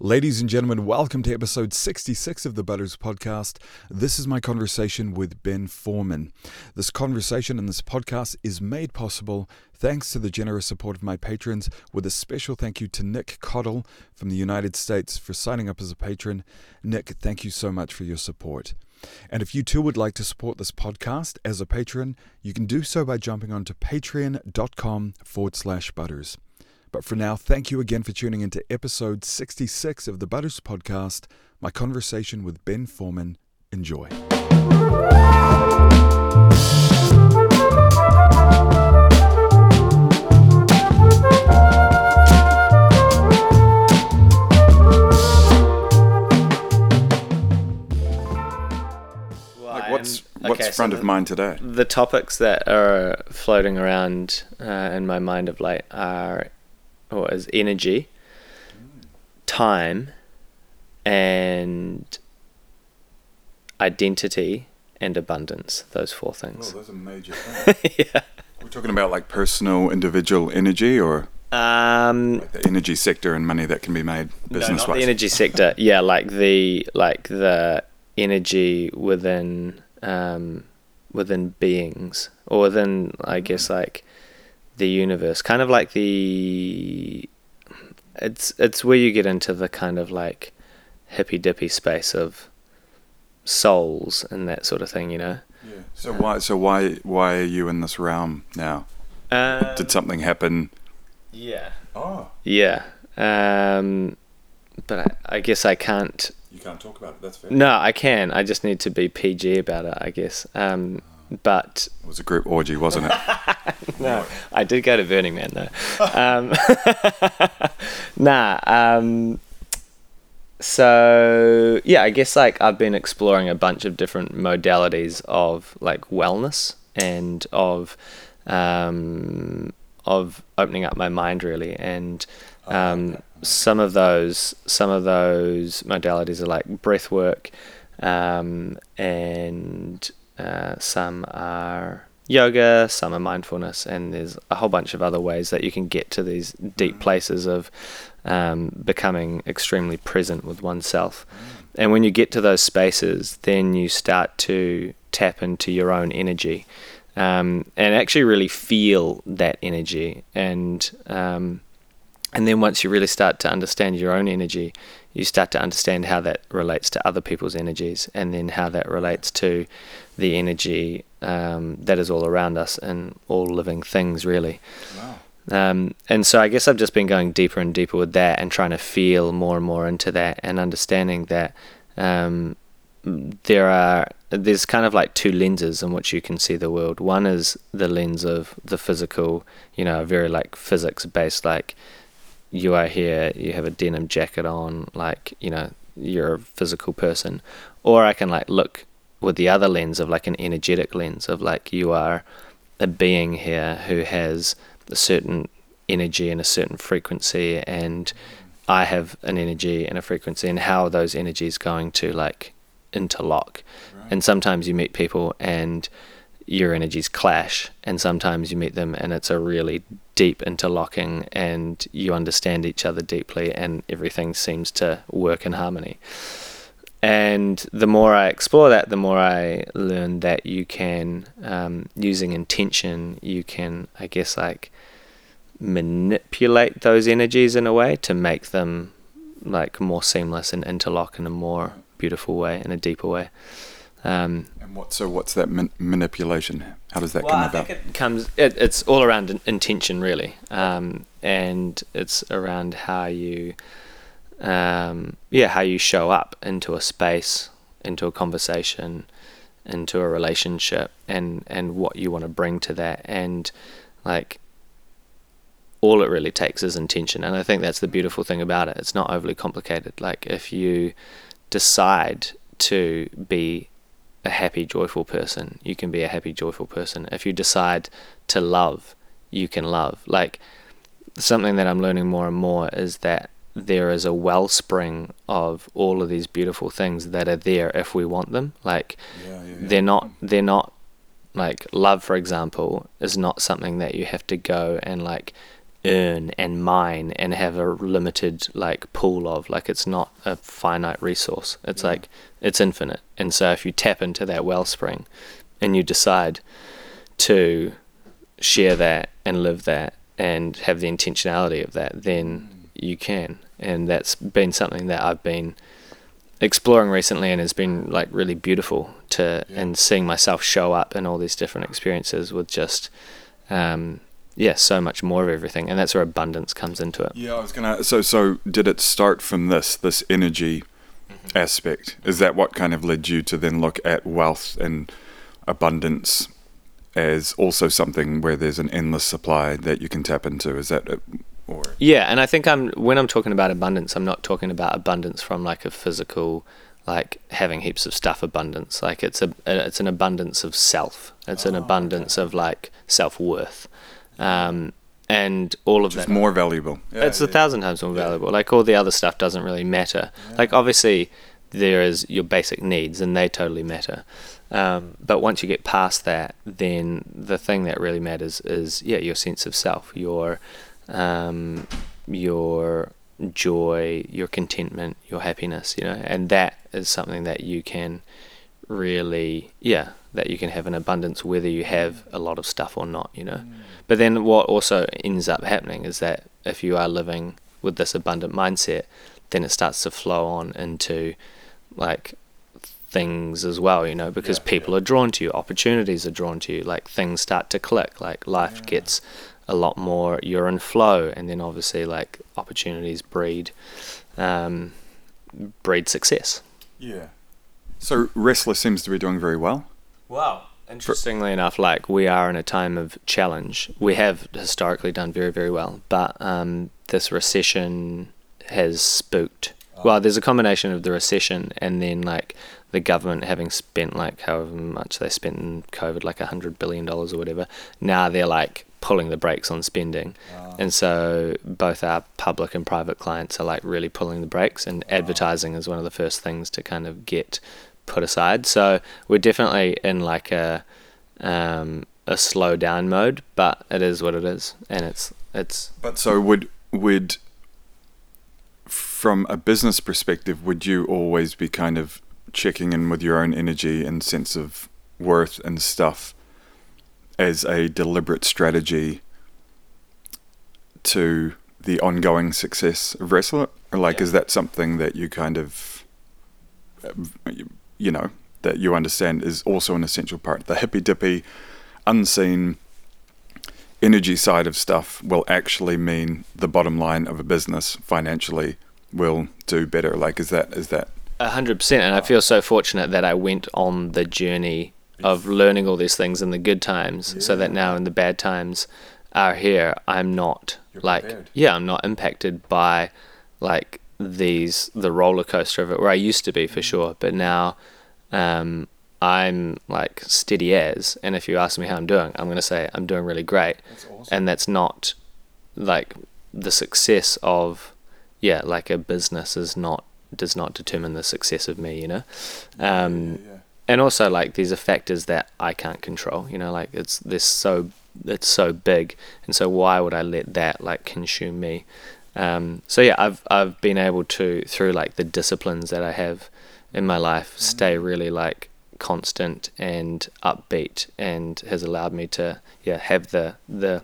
Ladies and gentlemen, welcome to episode 66 of the Butters podcast. This is my conversation with Ben Forman. This conversation and this podcast is made possible thanks to the generous support of my patrons, with a special thank you to Nick Cottle from the United States for signing up as a patron. Nick, thank you so much for your support. And if you too would like to support this podcast as a patron, you can do so by jumping onto patreon.com forward slash butters. But for now, thank you again for tuning into episode 66 of the Butters Podcast, my conversation with Ben Forman. Enjoy. What's what's okay, so front of the- mind today? The topics that are floating around uh, in my mind of late are, or as energy, time, and identity and abundance. Those four things. those are major things. yeah. We're talking about like personal, individual energy or Um, like the energy sector and money that can be made no, business not the wise. energy sector. Yeah, like the like the energy within um, within beings or within, I guess, like the universe. Kind of like the it's it's where you get into the kind of like hippy dippy space of souls and that sort of thing. You know. Yeah. So why so why why are you in this realm now? Um, Did something happen? yeah. Oh, Yeah. Um, but I, I guess I can't you can't talk about it. That's fair. No, I can. I just need to be PG about it, I guess. Um, but It was a group orgy, wasn't it? no, I did go to Burning Man though. Um, nah. Um, so yeah, I guess like I've been exploring a bunch of different modalities of like wellness and of um, of opening up my mind really and um, some of those some of those modalities are like breath work um, and uh, some are yoga some are mindfulness and there's a whole bunch of other ways that you can get to these deep places of um, becoming extremely present with oneself. And when you get to those spaces then you start to tap into your own energy um, and actually really feel that energy. And um, and then once you really start to understand your own energy, you start to understand how that relates to other people's energies, and then how that relates to the energy um, that is all around us and all living things, really. Wow. Um, and so I guess I've just been going deeper and deeper with that and trying to feel more and more into that and understanding that um, there are there's kind of like two lenses in which you can see the world. One is the lens of the physical, you know, very like physics based, like you are here, you have a denim jacket on, like, you know, you're a physical person. Or I can like look with the other lens of like an energetic lens of like you are a being here who has a certain energy and a certain frequency and I have an energy and a frequency and how are those energies going to like interlock. And sometimes you meet people and your energies clash and sometimes you meet them and it's a really deep interlocking and you understand each other deeply and everything seems to work in harmony. And the more i explore that the more i learn that you can um, using intention you can i guess like manipulate those energies in a way to make them like more seamless and interlock in a more beautiful way in a deeper way um, And what so what's that man- manipulation? How does that well, come I about? think it comes. It, it's all around intention, really, um, and it's around how you, um, yeah, how you show up into a space, into a conversation, into a relationship, and and what you want to bring to that, and like all it really takes is intention, and I think that's the beautiful thing about it. It's not overly complicated. Like if you decide to be a happy, joyful person, you can be a happy, joyful person. If you decide to love, you can love. Like something that I'm learning more and more is that there is a wellspring of all of these beautiful things that are there if we want them. Like Yeah, yeah, yeah. they're not they're not like love for example is not something that you have to go and like earn and mine and have a limited like pool of like it's not a finite resource it's Yeah. like it's infinite and so if you tap into that wellspring and you decide to share that and live that and have the intentionality of that then you can and that's been something that I've been exploring recently and has been like really beautiful to Yeah. and seeing myself show up in all these different experiences with just um yeah so much more of everything and that's where abundance comes into it Yeah, I was gonna. So, so did it start from this this energy mm-hmm. aspect? Is that what kind of led you to then look at wealth and abundance as also something where there's an endless supply that you can tap into? Is that, or Yeah, and I think I'm when I'm talking about abundance, I'm not talking about abundance from like a physical, like having heaps of stuff abundance. Like it's a it's an abundance of self. It's an Oh, abundance of like self worth, um, and all of just that. more valuable? it's a thousand times more Yeah. valuable. Like all the other stuff doesn't really matter. Like obviously there is your basic needs and they totally matter. Um, but once you get past that, then the thing that really matters is yeah your sense of self, your um, your joy, your contentment, your happiness. You know, and that is something that you can really yeah that you can have an abundance whether you have a lot of stuff or not. You know. But then what also ends up happening is that if you are living with this abundant mindset, then it starts to flow on into like things as well, you know, because Yeah, people yeah. are drawn to you, opportunities are drawn to you, like things start to click, like life Yeah. gets a lot more you're in flow and then obviously like opportunities breed um breed success. Yeah. So Wrestler seems to be doing very well. Wow. Interestingly enough, like we are in a time of challenge. We have historically done very, very well, but um, this recession has spooked. Well, there's a combination of the recession and then like the government having spent like however much they spent in COVID, like a hundred billion dollars or whatever. Now they're like pulling the brakes on spending, and so both our public and private clients are like really pulling the brakes, and advertising is one of the first things to kind of get put aside. So we're definitely in like a um, a slow down mode, but it is what it is, and it's it's But so would would from a business perspective, would you always be kind of checking in with your own energy and sense of worth and stuff as a deliberate strategy to the ongoing success of Wrestler? Or like, Yeah. is that something that you kind of, you- know, that you understand is also an essential part? The hippy dippy, unseen energy side of stuff will actually mean the bottom line of a business financially will do better. Like, is that is that? a hundred percent. And I feel so fortunate that I went on the journey of learning all these things in the good times, so that now in the bad times are here, I'm not You're like prepared. yeah, I'm not impacted by like these the roller coaster of it where I used to be for sure, but now um, I'm like steady as. And if you ask me how I'm doing, I'm gonna say I'm doing really great. That's awesome. and that's not like the success of yeah like a business is not does not determine the success of me you know um and also like these are factors that i can't control you know like it's this so it's so big and so why would i let that like consume me um so yeah i've i've been able to through like the disciplines that i have in my life stay really like constant and upbeat and has allowed me to yeah have the the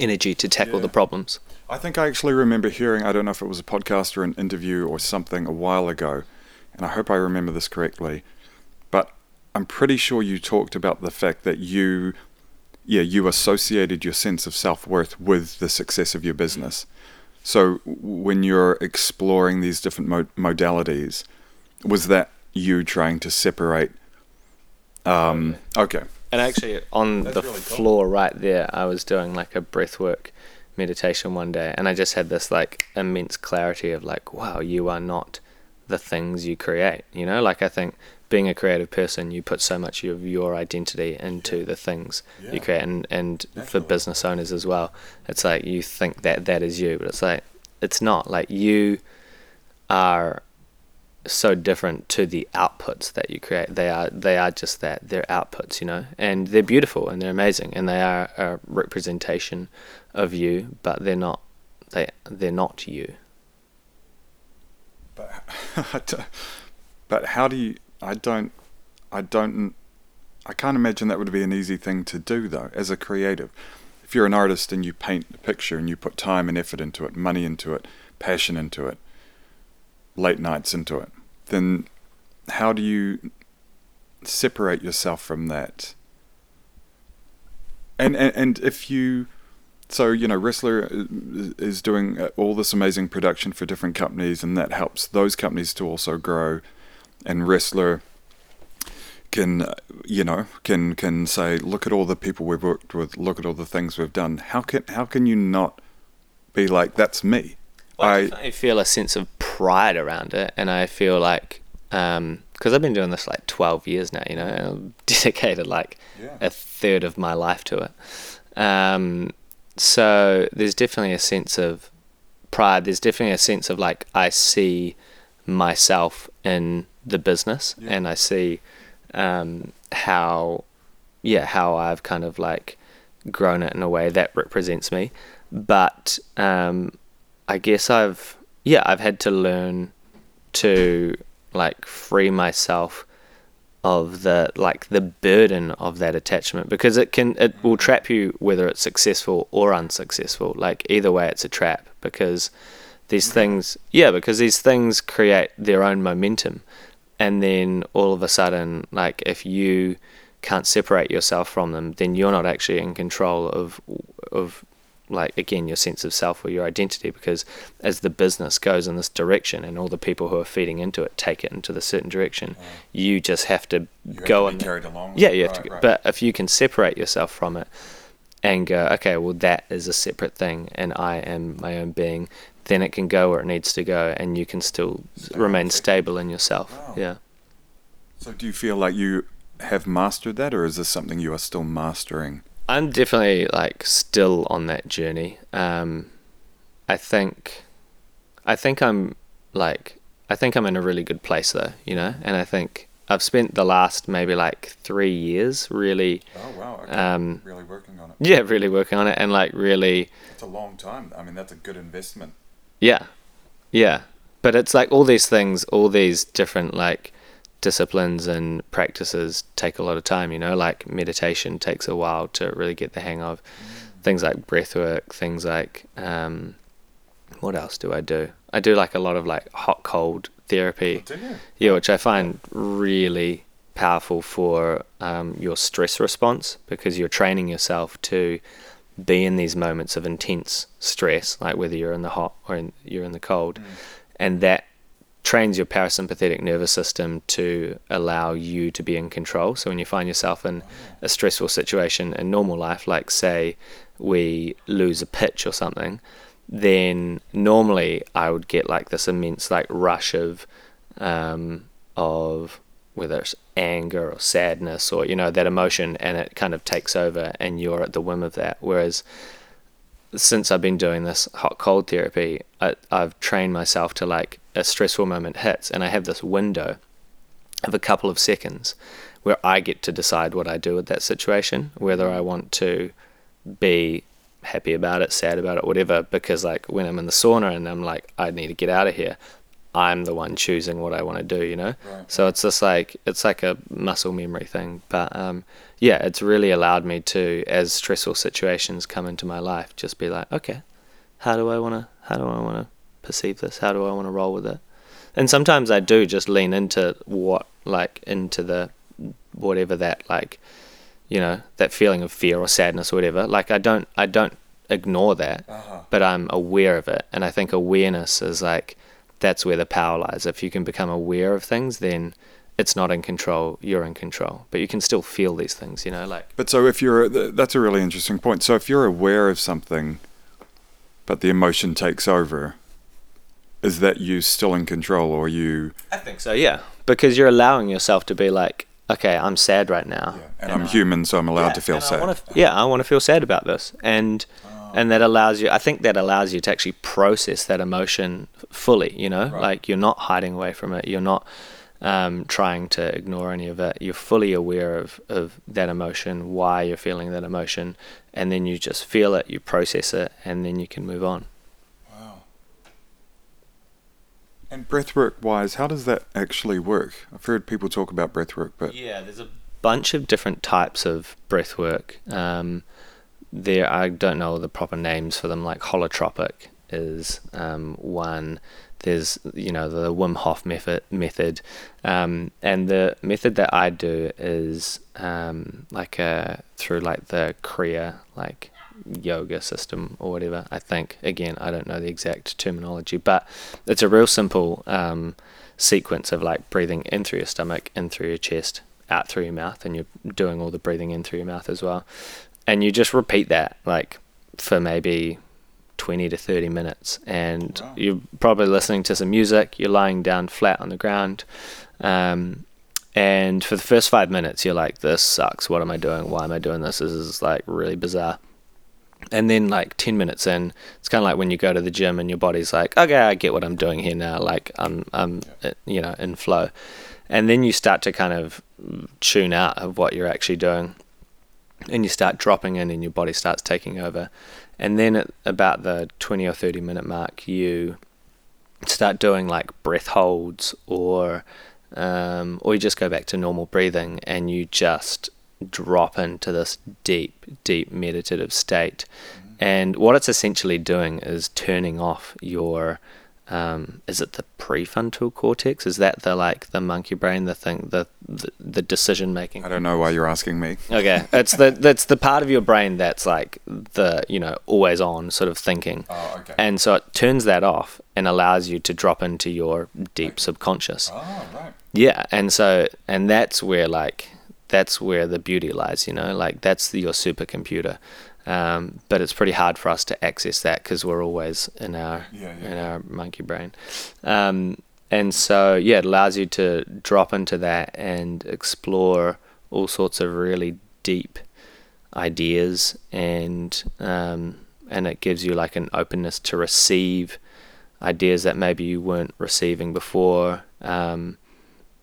energy to tackle Yeah. the problems I think I actually remember hearing, I don't know if it was a podcast or an interview or something a while ago, and I hope I remember this correctly, but I'm pretty sure you talked about the fact that you, yeah, you associated your sense of self worth with the success of your business. So when you're exploring these different mo- modalities, was that you trying to separate? Um, okay. And actually, on That's the really cool. floor right there, I was doing like a breathwork meditation one day, and I just had this like immense clarity of like, wow, you are not the things you create. You know, like I think being a creative person, you put so much of your identity into the things Yeah. you create, and and for business owners as well, it's like you think that that is you, but it's like it's not. Like you are so different to the outputs that you create. They are they are just that. They're outputs, you know, and they're beautiful and they're amazing and they are a representation of you, but they're not they they're not you. But but how do you? I don't I don't I can't imagine that would be an easy thing to do though as a creative. If you're an artist and you paint a picture and you put time and effort into it, money into it, passion into it, late nights into it, then how do you separate yourself from that? And and, and if you so you know Wrestler uh, is doing uh, all this amazing production for different companies and that helps those companies to also grow and Wrestler can you know can can say look at all the people we've worked with look at all the things we've done how can how can you not be like that's me well, I, I feel a sense of pride around it, and I feel like because um, I've been doing this like 12 years now, you know, I've dedicated like yeah. a third of my life to it. Um, so there's definitely a sense of pride. There's definitely a sense of like I see myself in the business, yeah. and I see um, how, yeah, how I've kind of like grown it in a way that represents me. But um, I guess I've yeah I've had to learn to like free myself of the like the burden of that attachment because it can it will trap you whether it's successful or unsuccessful like either way it's a trap because these things yeah because these things create their own momentum. And then all of a sudden like if you can't separate yourself from them then you're not actually in control of of like again your sense of self or your identity because as the business goes in this direction and all the people who are feeding into it take it into the certain direction mm. you just have to you go and carried along yeah you have right, to right. but if you can separate yourself from it and go okay well that is a separate thing and i am my own being then it can go where it needs to go and you can still remain stable in yourself wow. yeah so do you feel like you have mastered that or is this something you are still mastering I'm definitely like still on that journey. Um, I think, I think I'm like, I think I'm in a really good place though, you know, and I think I've spent the last maybe like three years really. Oh wow! Okay. Um, really working on it. Yeah, really working on it, and like really. It's a long time. I mean, that's a good investment. Yeah, yeah, but it's like all these things, all these different like disciplines and practices take a lot of time. You know, like meditation takes a while to really get the hang of. Mm. Things like breathwork, things like um, what else do I do? I do like a lot of like hot cold therapy. Oh, yeah, which I find really powerful for um, your stress response because you're training yourself to be in these moments of intense stress, like whether you're in the hot or in, you're in the cold, mm. and that trains your parasympathetic nervous system to allow you to be in control. So when you find yourself in a stressful situation in normal life, like say we lose a pitch or something, then normally I would get like this immense like rush of um, of whether it's anger or sadness or you know that emotion, and it kind of takes over, and you're at the whim of that. Whereas since I've been doing this hot cold therapy, I, I've trained myself to like a stressful moment hits, and I have this window of a couple of seconds where I get to decide what I do with that situation, whether I want to be happy about it, sad about it, whatever. Because like when I'm in the sauna and I'm like, I need to get out of here, I'm the one choosing what I want to do, you know. Right. So it's just like it's like a muscle memory thing. But um, yeah, it's really allowed me to, as stressful situations come into my life, just be like, okay, how do I want to, how do I want to perceive this? How do I want to roll with it? And sometimes I do just lean into what, like, into the whatever that, like, you know, that feeling of fear or sadness or whatever. Like, I don't, I don't ignore that, uh-huh. but I'm aware of it. And I think awareness is like, that's where the power lies. If you can become aware of things, then it's not in control you're in control. But you can still feel these things you know like but so if you're that's a really interesting point. So if you're aware of something but the emotion takes over is that you still in control or you I think so yeah. Because you're allowing yourself to be like okay I'm sad right now. Yeah. and, and, I'm I, human so I'm allowed yeah, to feel sad. I yeah I want to feel sad about this. And oh. And that allows you. I think that allows you to actually process that emotion fully. You know, Right. like you're not hiding away from it. You're not um, trying to ignore any of it. You're fully aware of of that emotion, why you're feeling that emotion, and then you just feel it, you process it, and then you can move on. Wow. And breathwork wise, how does that actually work? I've heard people talk about breathwork, but Yeah, there's a bunch of different types of breath work. Um, there, I don't know the proper names for them. Like holotropic is um, one. There's you know the Wim Hof method method, um, and the method that I do is um, like a through like the Kriya like yoga system or whatever. I think again I don't know the exact terminology, but it's a real simple um, sequence of like breathing in through your stomach, in through your chest, out through your mouth, and you're doing all the breathing in through your mouth as well. And you just repeat that like for maybe 20 to 30 minutes. And Wow. you're probably listening to some music, you're lying down flat on the ground. Um, and for the first five minutes, you're like, this sucks. What am I doing? Why am I doing this? This is like really bizarre. And then, like 10 minutes in, it's kind of like when you go to the gym and your body's like, okay, I get what I'm doing here now. Like, I'm, I'm uh, you know, in flow. And then you start to kind of tune out of what you're actually doing and you start dropping in and your body starts taking over. And then at about the 20 or 30 minute mark you start doing like breath holds or um, or you just go back to normal breathing and you just drop into this deep deep meditative state. And what it's essentially doing is turning off your um, is it the prefrontal cortex is that the like the monkey brain the thing the the, the decision making I don't know why you're asking me. Okay, it's the that's the part of your brain that's like the you know always on sort of thinking, Oh, okay. and so it turns that off and allows you to drop into your deep subconscious. oh, right. Yeah, and so and that's where like that's where the beauty lies. You know, like that's the, your supercomputer. Um, but it's pretty hard for us to access that because we're always in our Yeah, yeah, in our monkey brain. Um, and so yeah, it allows you to drop into that and explore all sorts of really deep ideas and um, and it gives you like an openness to receive ideas that maybe you weren't receiving before. Um,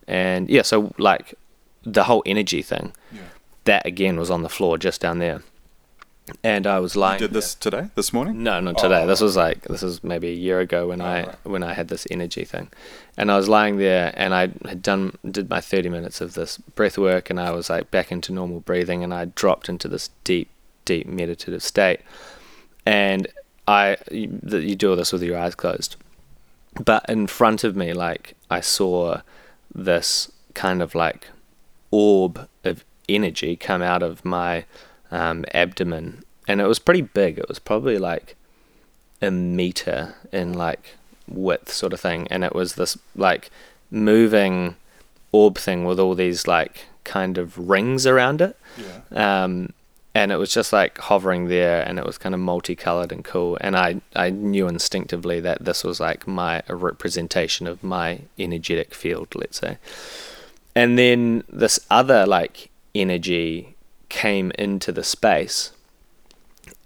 and yeah, so like the whole energy thing, Yeah. that again was on the floor just down there. And I was lying. You did this today, this morning? No, not today. Oh, this was like this was maybe a year ago when Oh, I right. when I had this energy thing, and I was lying there and I had done did my thirty minutes of this breath work and I was like back into normal breathing and I dropped into this deep deep meditative state, and I you, you do all this with your eyes closed, but in front of me like I saw this kind of like orb of energy come out of my um, abdomen, and it was pretty big. It was probably like a meter in like width, sort of thing, and it was this like moving orb thing with all these like kind of rings around it. Yeah. Um, and it was just like hovering there and it was kind of multicolored and cool and I, I knew instinctively that this was like my a representation of my energetic field let's say and then this other like energy came into the space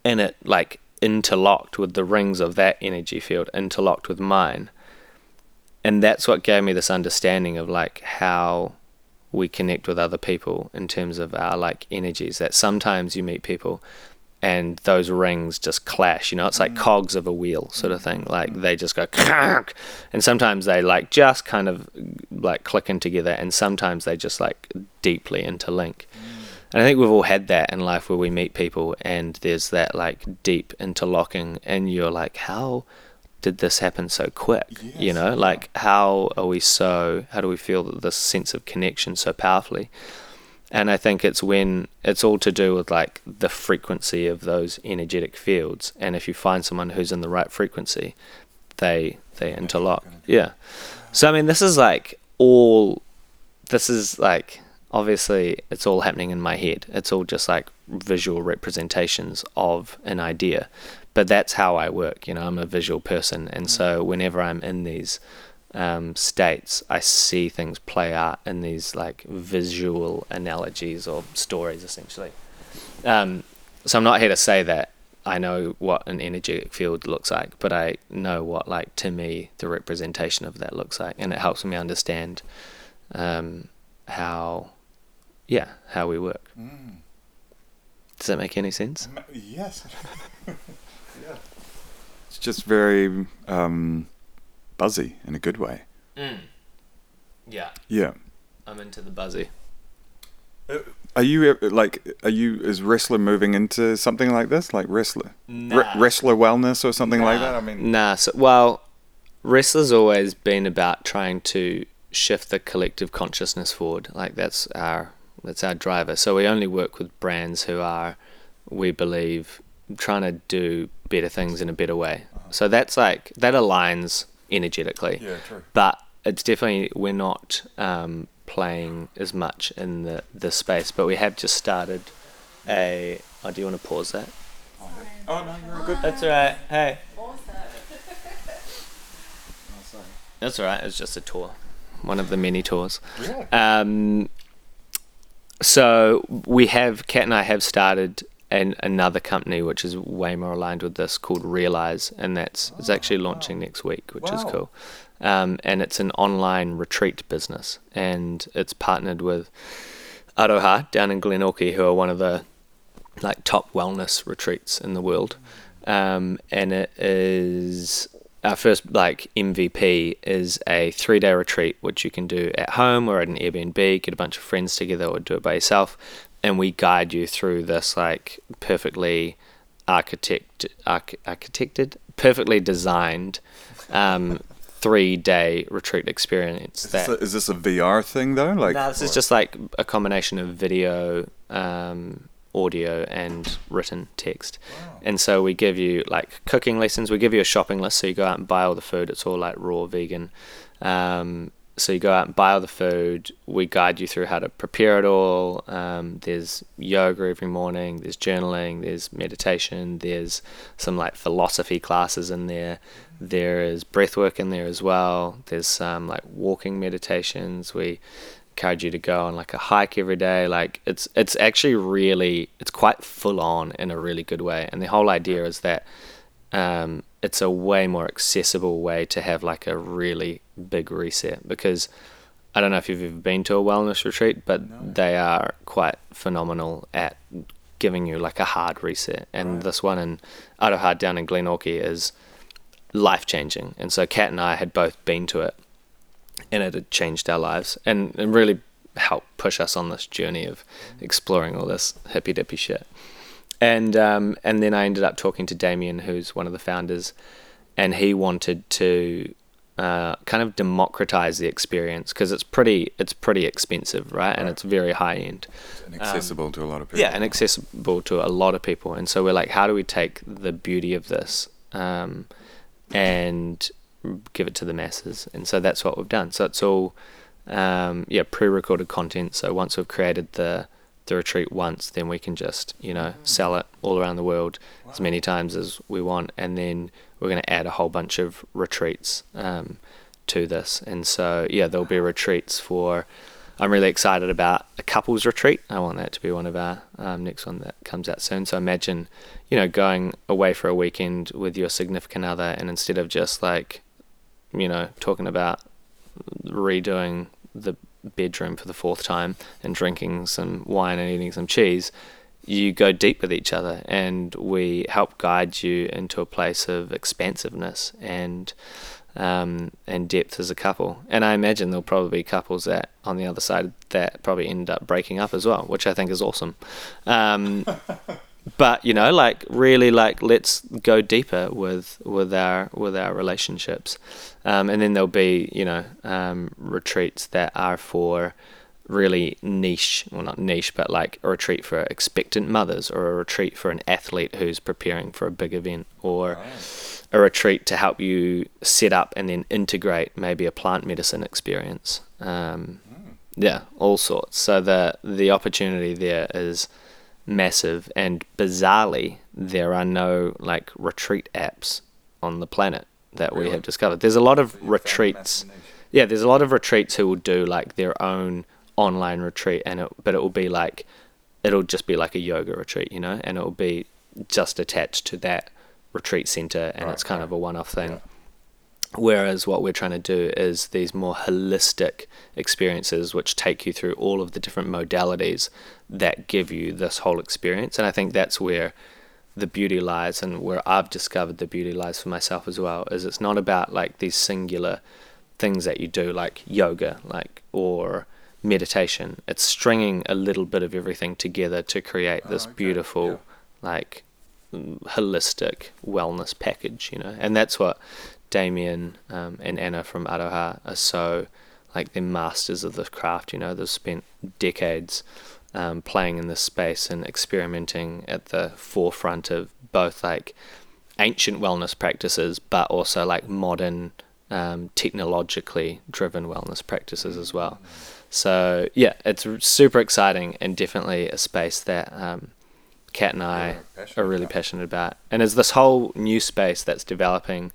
and it like interlocked with the rings of that energy field interlocked with mine. And that's what gave me this understanding of like how we connect with other people in terms of our like energies that sometimes you meet people and those rings just clash you know it's like mm. cogs of a wheel sort of thing like mm. they just go and sometimes they like just kind of like clicking together and sometimes they just like deeply interlink mm. And I think we've all had that in life where we meet people and there's that like deep interlocking and you're like how did this happen so quick? You know yeah. like how are we so how do we feel this sense of connection so powerfully? And i think it's when it's all to do with like the frequency of those energetic fields. And if you find someone who's in the right frequency they they interlock. yeah. So i mean this is like all this is like obviously it's all happening in my head it's all just like visual representations of an idea but that's how I work. You know, I'm a visual person, and so whenever I'm in these um, states, I see things play out in these like visual analogies or stories, essentially. Um, so I'm not here to say that I know what an energetic field looks like, but I know what like to me the representation of that looks like, and it helps me understand um, how, yeah, how we work. Mm. Does that make any sense? Yes. yeah. It's just very um, buzzy in a good way. Mm. Yeah, Yeah. I'm into the buzzy. Are you like? Are you is wrestler moving into something like this, like wrestler, Re- wrestler wellness or something like that? I mean, nah. So, well, wrestlers always been about trying to shift the collective consciousness forward. Like that's our that's our driver. So we only work with brands who are, we believe, trying to do better things in a better way. So that's like that aligns energetically. yeah, true. but it's definitely we're not um, playing as much in the the space. But we have just started a. Oh, do you want to pause that? Oh no, you're good. That's all right. Hey. That's all right. It's just a tour, one of the many tours. Really? Um, so we have Kat and I have started an, another company which is way more aligned with this called Realise, and that's it's actually launching next week, which is cool. Um, and it's an online retreat business, and it's partnered with Aroha down in Glenorchy, who are one of the like top wellness retreats in the world. Um, and it is our first like MVP is a three day retreat, which you can do at home or at an Airbnb, get a bunch of friends together or do it by yourself. And we guide you through this like perfectly architect, arch, architected, perfectly designed um, three day retreat experience. Is that this, a, is this a VR thing though? Like, no, this is just like a combination of video, um, audio, and written text. And so we give you like cooking lessons. We give you a shopping list, so you go out and buy all the food. It's all like raw vegan. Um, so you go out and buy all the food. We guide you through how to prepare it all. Um, there's yoga every morning. There's journaling. There's meditation. There's some like philosophy classes in there. There is breath work in there as well. There's some like walking meditations. We encourage you to go on like a hike every day. Like it's it's actually really it's quite full on in a really good way. And the whole idea is that um, it's a way more accessible way to have like a really big reset because I don't know if you've ever been to a wellness retreat, but they are quite phenomenal at giving you like a hard reset. And this one in Aroha down in Glenorchy is life changing. And so Kat and I had both been to it and it had changed our lives and, and really helped push us on this journey of exploring all this hippy dippy shit. And um, and then I ended up talking to Damien, who's one of the founders, and he wanted to uh, kind of democratize the experience because it's pretty it's pretty expensive, right? And it's very high end. inaccessible to a lot of people. Yeah, and accessible to a lot of people. And so we're like, how do we take the beauty of this um, and give it to the masses? And so that's what we've done. So it's all um, yeah pre-recorded content. So once we've created the the retreat once, then we can just you know sell it all around the world as many times as we want, and then we're going to add a whole bunch of retreats um, to this. And so yeah, there'll be retreats for. I'm really excited about a couples retreat. I want that to be one of our um, next one that comes out soon. So imagine, you know, going away for a weekend with your significant other, and instead of just like, you know, talking about redoing the bedroom for the fourth time and drinking some wine and eating some cheese, you go deep with each other, and we help guide you into a place of expansiveness and um, and depth as a couple. And I imagine there'll probably be couples that on the other side that probably end up breaking up as well, which I think is awesome. Um, but you know, like really, like let's go deeper with with our with our relationships. Um, and then there'll be you know um, retreats that are for really niche, well not niche, but like a retreat for expectant mothers, or a retreat for an athlete who's preparing for a big event, or a retreat to help you set up and then integrate maybe a plant medicine experience. Um, yeah, all sorts. So the the opportunity there is massive, and bizarrely, there are no like retreat apps on the planet that we have discovered. There's a lot of retreats. Yeah, there's a lot of retreats who will do like their own online retreat, and it, but it will be like it'll just be like a yoga retreat, you know, and it will be just attached to that retreat center and Right, it's kind right. of a one-off thing. Yeah. Whereas what we're trying to do is these more holistic experiences which take you through all of the different modalities that give you this whole experience. And I think that's where the beauty lies and where I've discovered the beauty lies for myself as well is it's not about like these singular things that you do like yoga like or meditation. It's stringing a little bit of everything together to create this Oh, okay. beautiful Yeah. like holistic wellness package, you know, and that's what Damien um, and Anna from Aroha are so like they're masters of the craft. You know, they've spent decades um, playing in this space and experimenting at the forefront of both like ancient wellness practices, but also like modern, um, technologically driven wellness practices as well. So yeah, it's super exciting and definitely a space that um, Kat and I Yeah, are really about. passionate about. And there's this whole new space that's developing,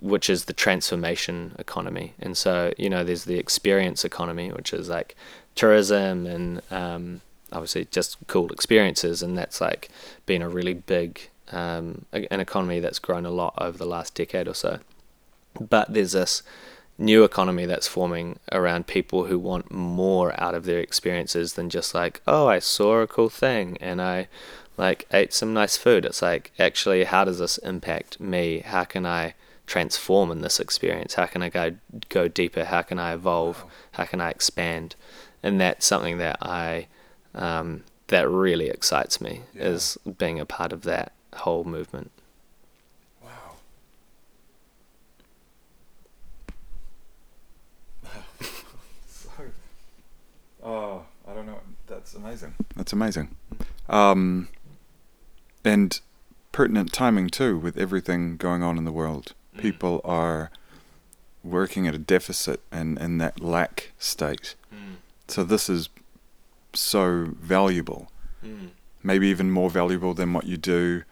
which is the transformation economy. And so you know, there's the experience economy, which is like tourism and um, obviously just cool experiences, and that's like been a really big um, an economy that's grown a lot over the last decade or so. But there's this new economy that's forming around people who want more out of their experiences than just like, oh, I saw a cool thing and I like ate some nice food. It's like, actually, how does this impact me? How can I transform in this experience? How can I go go deeper? How can I evolve? How can I expand? And that's something that I um, that really excites me Yeah. is being a part of that whole movement. Wow. so, oh, I don't know. That's amazing. That's amazing. Um, and pertinent timing too, with everything going on in the world. Mm. People are working at a deficit and in that lack state. So this is so valuable. Maybe even more valuable than what you do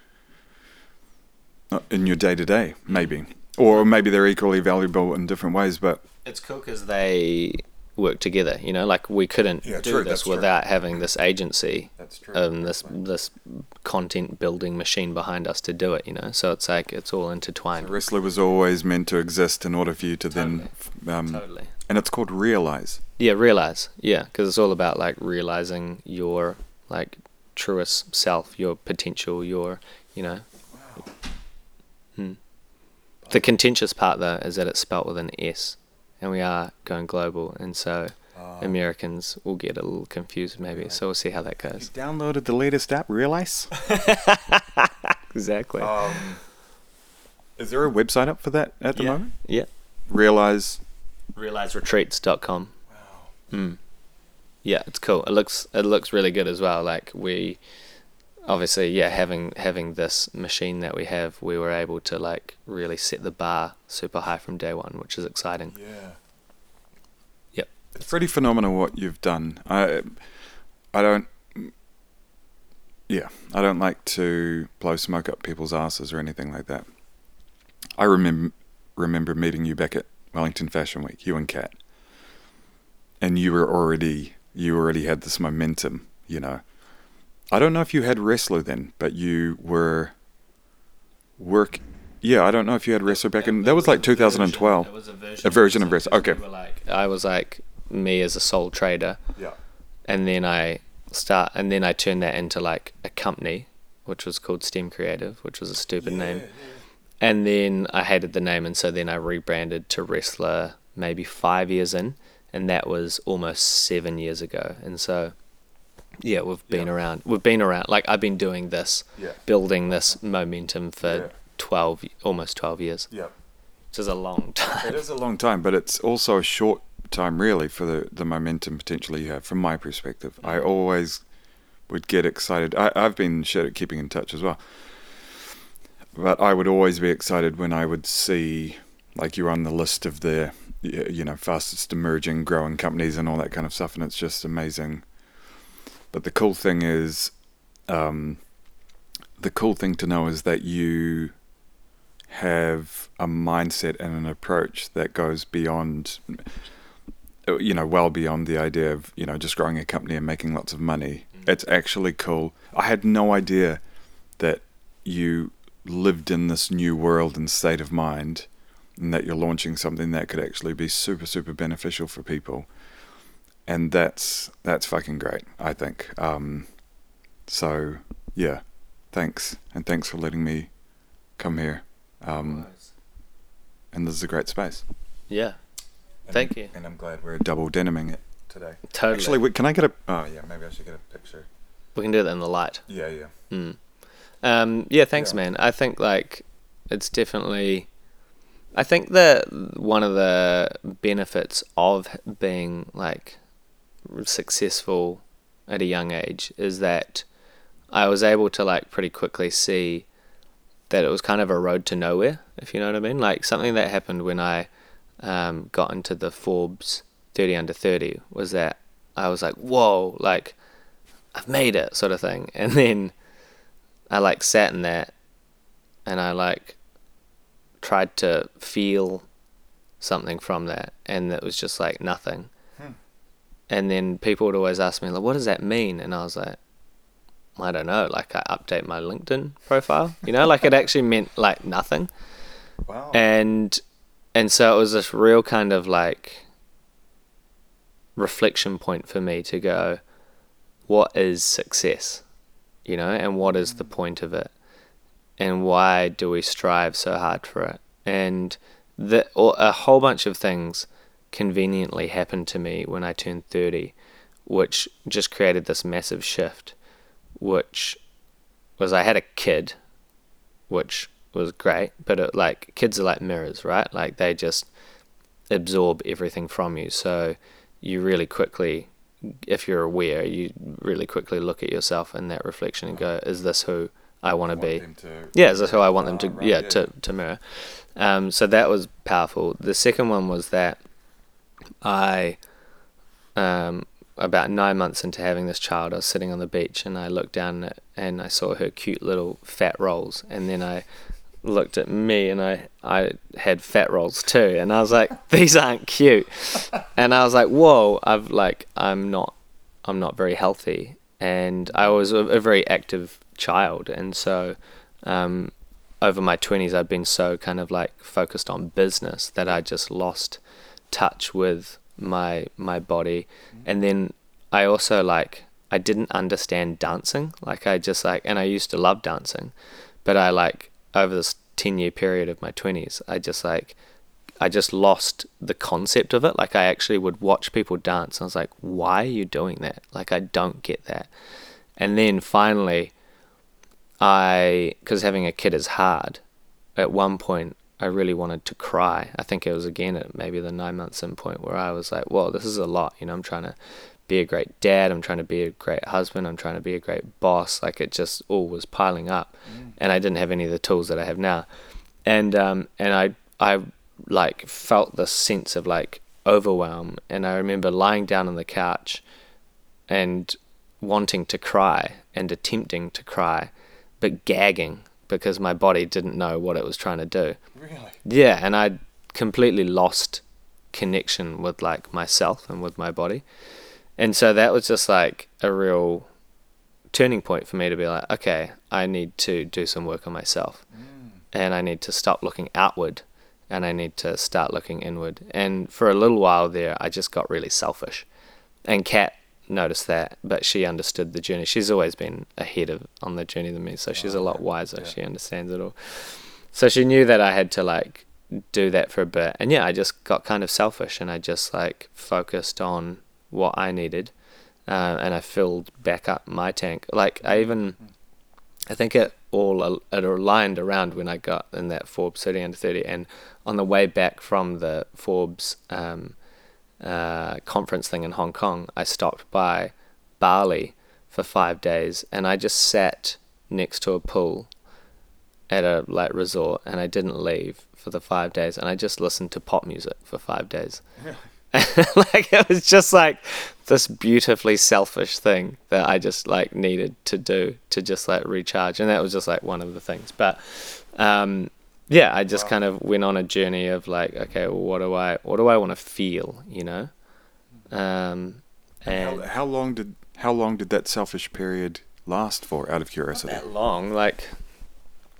uh, in your day to day, maybe. Or maybe they're equally valuable in different ways, but It's cool because they work together. You know, like we couldn't Yeah, do true, that's this true. without having this agency, that's true. um, this this content building machine behind us to do it. You know, so it's like it's all The intertwined. wrestler was always meant to exist in order for you to then, um, Totally. and it's called realise. Yeah, realise. Yeah, because it's all about like realizing your like truest self, your potential, your you know. Wow. Hmm. The contentious part though is that it's spelt with an S, and we are going global, and so Americans will get a little confused maybe. So we'll see how that You goes. downloaded the latest app, Realise. Exactly. Um, is there a website up for that at the yeah. moment? Yeah. Realise. realiseretreats.com. Wow. Mm. Yeah, it's cool. It looks it looks really good as well. Like we obviously yeah, having having this machine that we have, we were able to like really set the bar super high from day one, which is exciting. Yeah. Yep. It's pretty phenomenal what you've done. I, I don't. Yeah, I don't like to blow smoke up people's asses or anything like that. I remember remember meeting you back at Wellington Fashion Week, you and Kat, and you were already you already had this momentum. You know, I don't know if you had wrestler then, but you were work. Yeah, I don't know if you had wrestler back in. That was like 2012. It was a version. A version of wrestler, okay. Like, I was like me as a sole trader, Yeah. and then I start, and then I turned that into like a company, which was called STEM Creative, which was a stupid name. And then I hated the name, and so then I rebranded to Wrestler maybe five years in, and that was almost seven years ago. And so, yeah, we've been Yeah. around. We've been around. Like I've been doing this, Yeah. building this momentum for Yeah. twelve, almost twelve years, Yeah. which is a long time. It is a long time, but it's also a short time, really, for the, the momentum potentially you have. From my perspective, I mm. always would get excited. I, I've been shit at keeping in touch as well, but I would always be excited when I would see, like, you're on the list of the, you know, fastest emerging, growing companies and all that kind of stuff, and it's just amazing. But the cool thing is, um, the cool thing to know is that you have a mindset and an approach that goes beyond uh, you know well beyond the idea of you know just growing a company and making lots of money. It's actually cool. I had no idea that you lived in this new world and state of mind, and that you're launching something that could actually be super super beneficial for people, and that's that's fucking great. I think. Um, so yeah, thanks and thanks for letting me come here. Um, and this is a great space. Yeah. And Thank I'm- you. And I'm glad we're double deniming it today. Totally. Actually, wait, can I get a? Oh yeah, maybe I should get a picture. we can do that in the light. Yeah, yeah. Mm. Um, yeah, thanks, Yeah. man. I think like it's definitely. I think that one of the benefits of being like successful at a young age is that I was able to like pretty quickly see that it was kind of a road to nowhere, if you know what I mean. Like something that happened when I um, got into the Forbes 30 under 30 was that I was like, whoa, like I've made it, sort of thing. And then I like sat in that and I like tried to feel something from that, and it was just like nothing. And then people would always ask me, like, what does that mean? And I was like, I don't know. Like, I update my LinkedIn profile, you know, like it actually meant like nothing. Wow. And and so it was this real kind of like reflection point for me to go, what is success? You know, and what is the mm. point of it? And why do we strive so hard for it? And the, or a whole bunch of things conveniently happened to me when I turned 30, which just created this massive shift, which was I had a kid, which was great, but it, like kids are like mirrors, right? Like they just absorb everything from you. So you really quickly, if you're aware, you really quickly look at yourself in that reflection and go, "Is this who I want to be?" Yeah, is this who I want them Ah, to? right, yeah, yeah, to to mirror. Um, so that was powerful. The second one was that I, um, about nine months into having this child, I was sitting on the beach and I looked down and I saw her cute little fat rolls, and then I looked at me and I I had fat rolls too, and I was like, these aren't cute, and I was like, whoa, I've like I'm not I'm not very healthy, and I was a, a very active child, and so. Um, over my 20s I'd been so kind of like focused on business that I just lost touch with my my body. Mm-hmm. And then I also like I didn't understand dancing. Like I just like and I used to love dancing but I like over this 10 year period of my 20s I just like I just lost the concept of it. Like I actually would watch people dance and I was like why are you doing that? Like I don't get that. And then finally I, because having a kid is hard. At one point, I really wanted to cry. I think it was again at maybe the nine months in point where I was like, "Whoa, this is a lot." You know, I'm trying to be a great dad. I'm trying to be a great husband. I'm trying to be a great boss. Like it just all was piling up, and I didn't have any of the tools that I have now. And um, and I I like felt this sense of like overwhelm. And I remember lying down on the couch, and wanting to cry and attempting to cry but gagging because my body didn't know what it was trying to do. Really? Yeah, and I completely lost connection with like myself and with my body. And so that was just like a real turning point for me to be like, okay, I need to do some work on myself. Mm. And I need to stop looking outward and I need to start looking inward. And for a little while there, I just got really selfish. And Kat noticed that, but she understood the journey. She's always been ahead of on the journey than me, so she's a lot wiser. Yeah. She understands it all. So she knew that I had to like do that for a bit. And yeah, I just got kind of selfish and I just like focused on what I needed. Uh, and I filled back up my tank. Like I even, I think it all it aligned around when I got in that Forbes 30 under 30. And on the way back from the Forbes um, uh, conference thing in Hong Kong, I stopped by Bali for five days, and I just sat next to a pool at a like resort, and I didn't leave for the five days, and I just listened to pop music for five days. like it was just like this beautifully selfish thing that I just like needed to do to just like recharge, and that was just like one of the things. But um, yeah, I just Wow. kind of went on a journey of like, okay, well, what do I what do I want to feel, you know? Um, and How, how long did how long did that selfish period last for? Out of curiosity. that long, like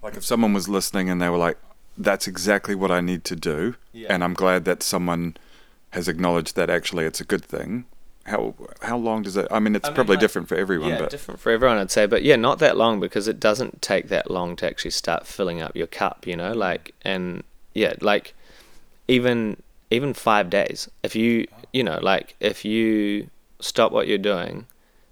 Like if someone was listening and they were like, "That's exactly what I need to do," Yeah. and I'm glad that someone has acknowledged that actually it's a good thing. How how long does it? I mean, it's I mean, probably like- different for everyone, yeah, but different for everyone, I'd say. But yeah, not that long because it doesn't take that long to actually start filling up your cup, you know. Like, and yeah, like even even five days. If you you know, like if you stop what you're doing,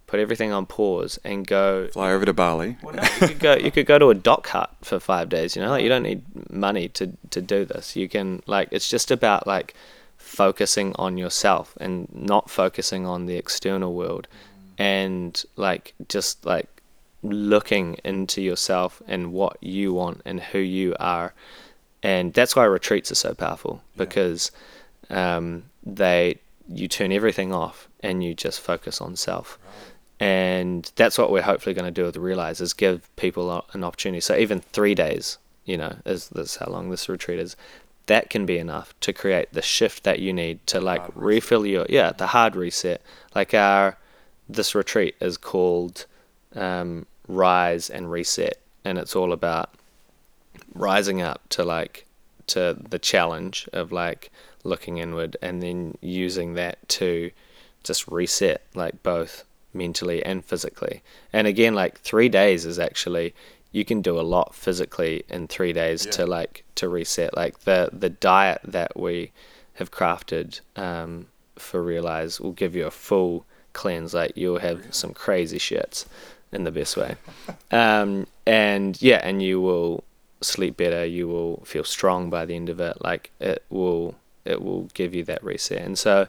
put everything on pause, and go. fly over to Bali. Well, no, you could go. You could go to a dock hut for five days. You know, like you don't need money to to do this. You can like it's just about like focusing on yourself and not focusing on the external world, and like just like looking into yourself and what you want and who you are, and that's why retreats are so powerful because um, they you turn everything off and you just focus on self. And that's what we're hopefully going to do with realise is give people an opportunity. So even three days you know is this how long this retreat is that can be enough to create the shift that you need to like Hard reset. refill your yeah the hard reset like our this retreat is called um, rise and reset and it's all about rising up to like to the challenge of like looking inward and then using that to just reset like both mentally and physically and again like three days is actually you can do a lot physically in three days Yeah. to like to reset. Like the the diet that we have crafted um, for realise will give you a full cleanse. Like you'll have some crazy shits in the best way. Um, and yeah and you will sleep better. You will feel strong by the end of it. Like it will it will give you that reset. And so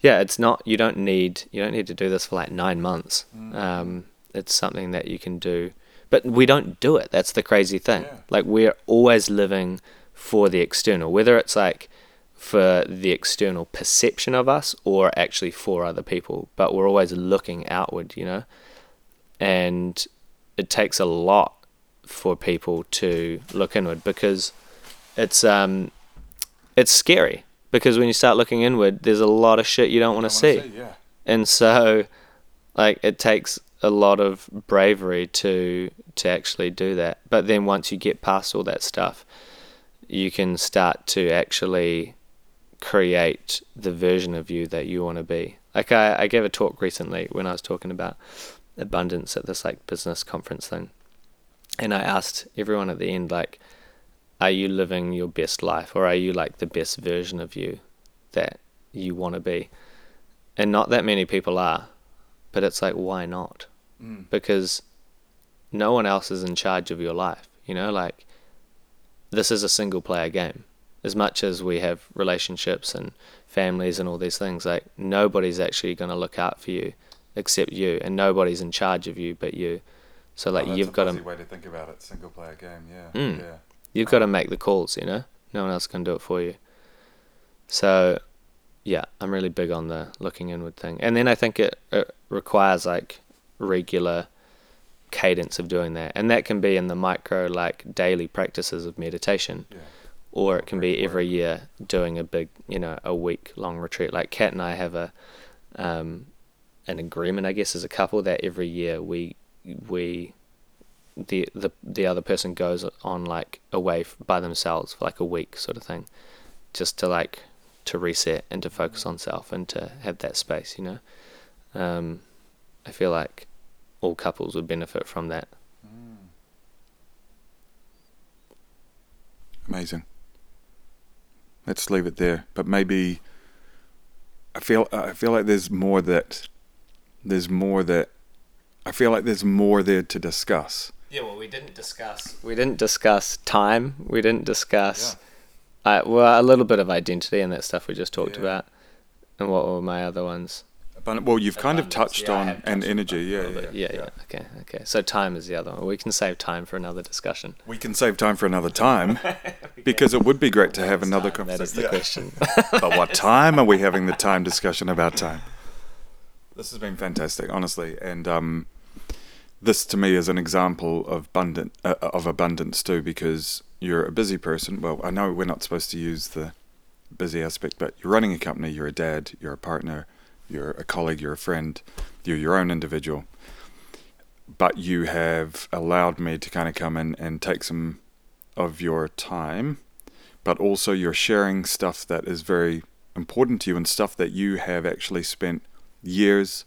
yeah it's not you don't need you don't need to do this for like nine months. Um, it's something that you can do but we don't do it that's the crazy thing Yeah. like we're always living for the external whether it's like for the external perception of us or actually for other people but we're always looking outward you know and it takes a lot for people to look inward because it's um it's scary because when you start looking inward there's a lot of shit you don't want to see Yeah. and so like it takes a lot of bravery to to actually do that. But then once you get past all that stuff you can start to actually create the version of you that you want to be. Like I, I gave a talk recently when i was talking about abundance at this like business conference thing. And i asked everyone at the end like are you living your best life or are you like the best version of you that you want to be? And not that many people are but it's like why not Mm. because no one else is in charge of your life you know like this is a single player game as much as we have relationships and families and all these things like nobody's actually going to look out for you except you and nobody's in charge of you but you so like Oh, that's you've got to way to think about it. Single player game. Yeah. Mm. Yeah. you've got to make the calls you know no one else can do it for you so yeah i'm really big on the looking inward thing and then i think it, it requires like regular cadence of doing that. And that can be in the micro like daily practices of meditation. Yeah. or it can be every year doing a big you know a week long retreat. Like kat and i have a um an agreement i guess as a couple that every year we we the the the other person goes on like away f- by themselves for like a week sort of thing. Just to like to reset and to focus on self and to have that space you know? Um i feel like all couples would benefit from that Amazing. Let's leave it there. But maybe I feel I feel like there's more that there's more that I feel like there's more there to discuss. Yeah, well, we didn't discuss. We didn't discuss time. We didn't discuss. Uh, well, a little bit of identity and that stuff we just talked Yeah. about. And what were my other ones? Abund- Well, you've kind of touched yeah, on and touched on energy. Yeah, little yeah, yeah, yeah, Okay, okay. So time is the other one. We can save time for another discussion. We can save time for another time because it would be great to have another Time, That is the conversation. question. but what time are we having the time discussion about time? This has been fantastic, honestly, and um, this to me is an example of abundant uh, of abundance too, because you're a busy person. Well, I know we're not supposed to use the busy aspect, but you're running a company, you're a dad, you're a partner, you're a colleague, you're a friend, you're your own individual. but you have allowed me to kind of come in and take some of your time, but also you're sharing stuff that is very important to you and stuff that you have actually spent years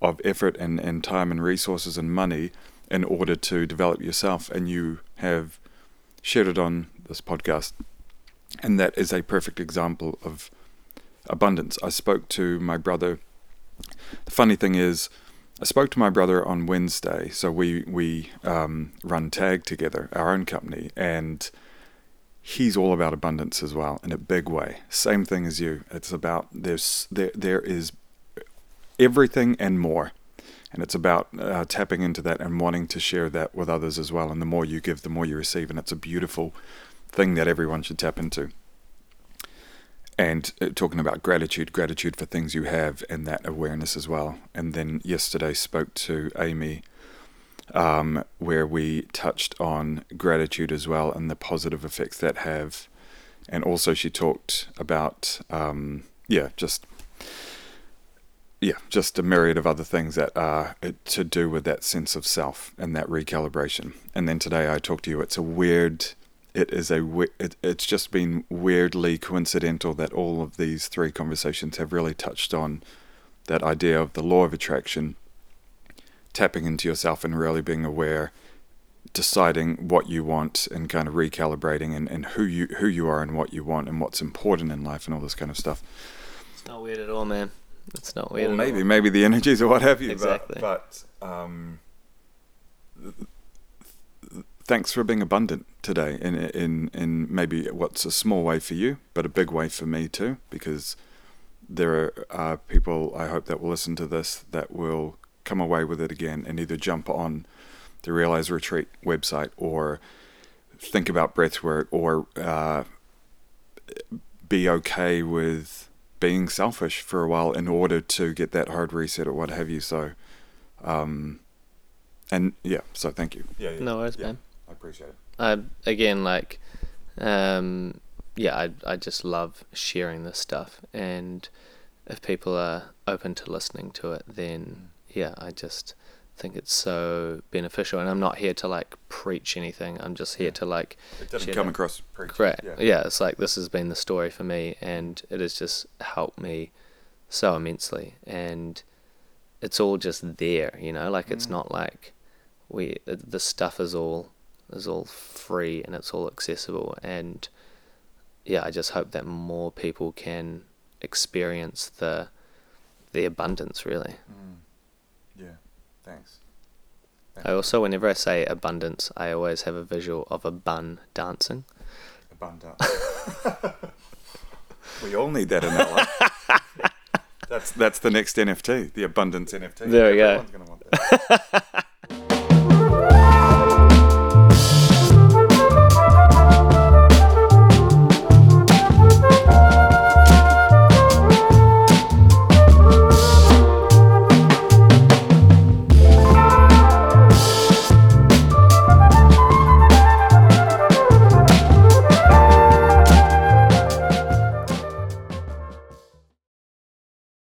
of effort and, and time and resources and money in order to develop yourself and you have shared it on this podcast and that is a perfect example of abundance i spoke to my brother the funny thing is I spoke to my brother on Wednesday, so we we um, run Tag together, our own company, and he's all about abundance as well in a big way. Same thing as you. It's about there's there there is everything and more, and it's about uh, tapping into that and wanting to share that with others as well. And the more you give, the more you receive, and it's a beautiful thing that everyone should tap into and uh, talking about gratitude, gratitude for things you have, and that awareness as well. And then yesterday spoke to Amy, um, where we touched on gratitude as well and the positive effects that have. And also, she talked about, um, yeah, just yeah, just a myriad of other things that are uh, to do with that sense of self and that recalibration. And then today I talked to you. It's a weird it is a it, it's just been weirdly coincidental that all of these three conversations have really touched on that idea of the law of attraction tapping into yourself and really being aware deciding what you want and kind of recalibrating and, and who you who you are and what you want and what's important in life and all this kind of stuff. It's not weird at all man. It's not weird well, maybe maybe the energies or what have you exactly. but, but um, thanks for being abundant today in in in maybe what's a small way for you, but a big way for me too, because there are people I hope that will listen to this that will come away with it again and either jump on the Realise Retreat website or think about breathwork or uh, be okay with being selfish for a while in order to get that hard reset or what have you. So, um, and yeah, so thank you. Yeah, yeah. no worries, yeah. man. I appreciate it. I again like, um, yeah, I I just love sharing this stuff, and if people are open to listening to it, then yeah, I just think it's so beneficial. And I'm not here to like preach anything. I'm just here yeah. to like. It doesn't come across preaching. Great. Yeah. yeah, it's like this has been the story for me, and it has just helped me so immensely, and it's all just there. You know, like it's mm. not like we the stuff is all is all free and it's all accessible. And yeah, I just hope that more people can experience the the abundance really. Mm. Yeah, thanks. thanks. I also, whenever I say abundance, I always have a visual of a bun dancing. A bun dancing. we all need that in our life. that's that's the next NFT, the abundance NFT. There we go.